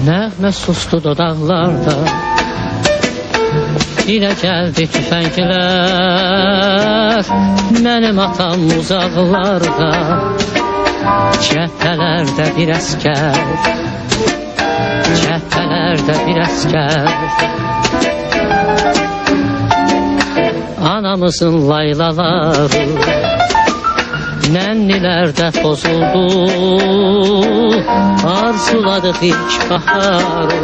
Nəğmə sustu dodaqlarda Dilə gəldi tüfənglər Mənim atam uzaqlarda Cəbhələrdə bir əskər Cəbhələrdə bir əskər Anamızın laylaları Nənnilərdə pozuldu Arzuladıq ilk baharı.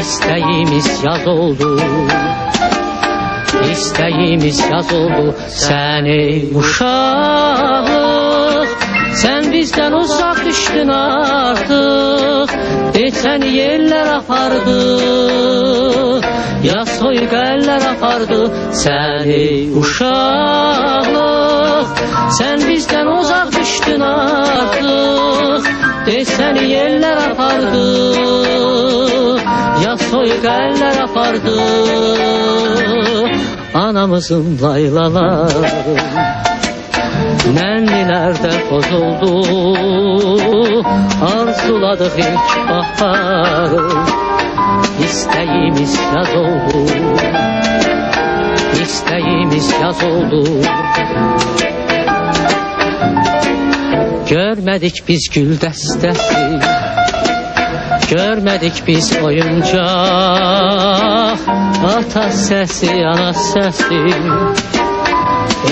İstəyimiz yaz oldu. İstəyimiz yaz oldu. Səni uşaq Sən bizdən uzaq düşdün artıq Səni yerlər apardı Ya soyuq əllər apardı Səni uşaqlıq Sən bizdən uzaq düşdün artıq Səni yerlər apardı. Ya soyuq əllər apardı. Anamızın laylaları Nənnilərdə pozuldu Arzuladıq ilk baharı İstəyimiz yaz oldu. İstəyimiz yaz oldu Görmədik biz gül dəstəsi. Görmədik biz oyuncaq. Ata səsi, ana səsi.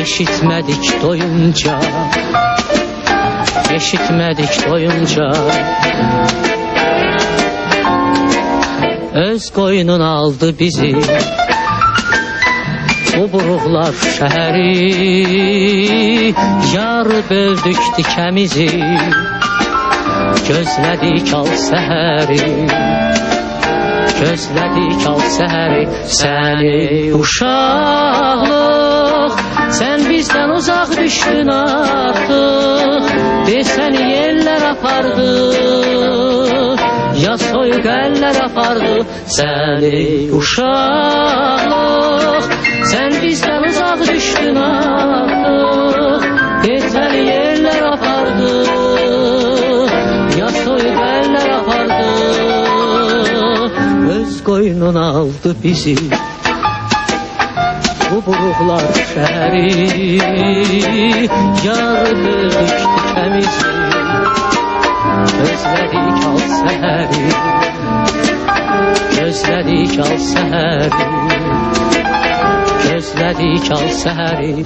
Eşitmədik doyunca. Eşitmədik doyunca. Öz qoynun aldı bizi Bu buruqlar şəhəri Yar böldük dikəmizi Gözlədik al səhəri Gözlədik al səhəri Səni uşaqlıq Sən bizdən uzaq düşdün artıq Desəni yerlər apardı Ya soyuq əllər apardı Səni uşaqlıq Sən bizdən uzaq düşdün artıq Desəni yerlər apardı. Ya soyuq əllər apardı. Öz qoynuna aldı bizi. Bu buruqlar şəhəri Yar böldük dikəmizi Gözlədik al səhəri Gözlədik al səhəri زدی چال سهری.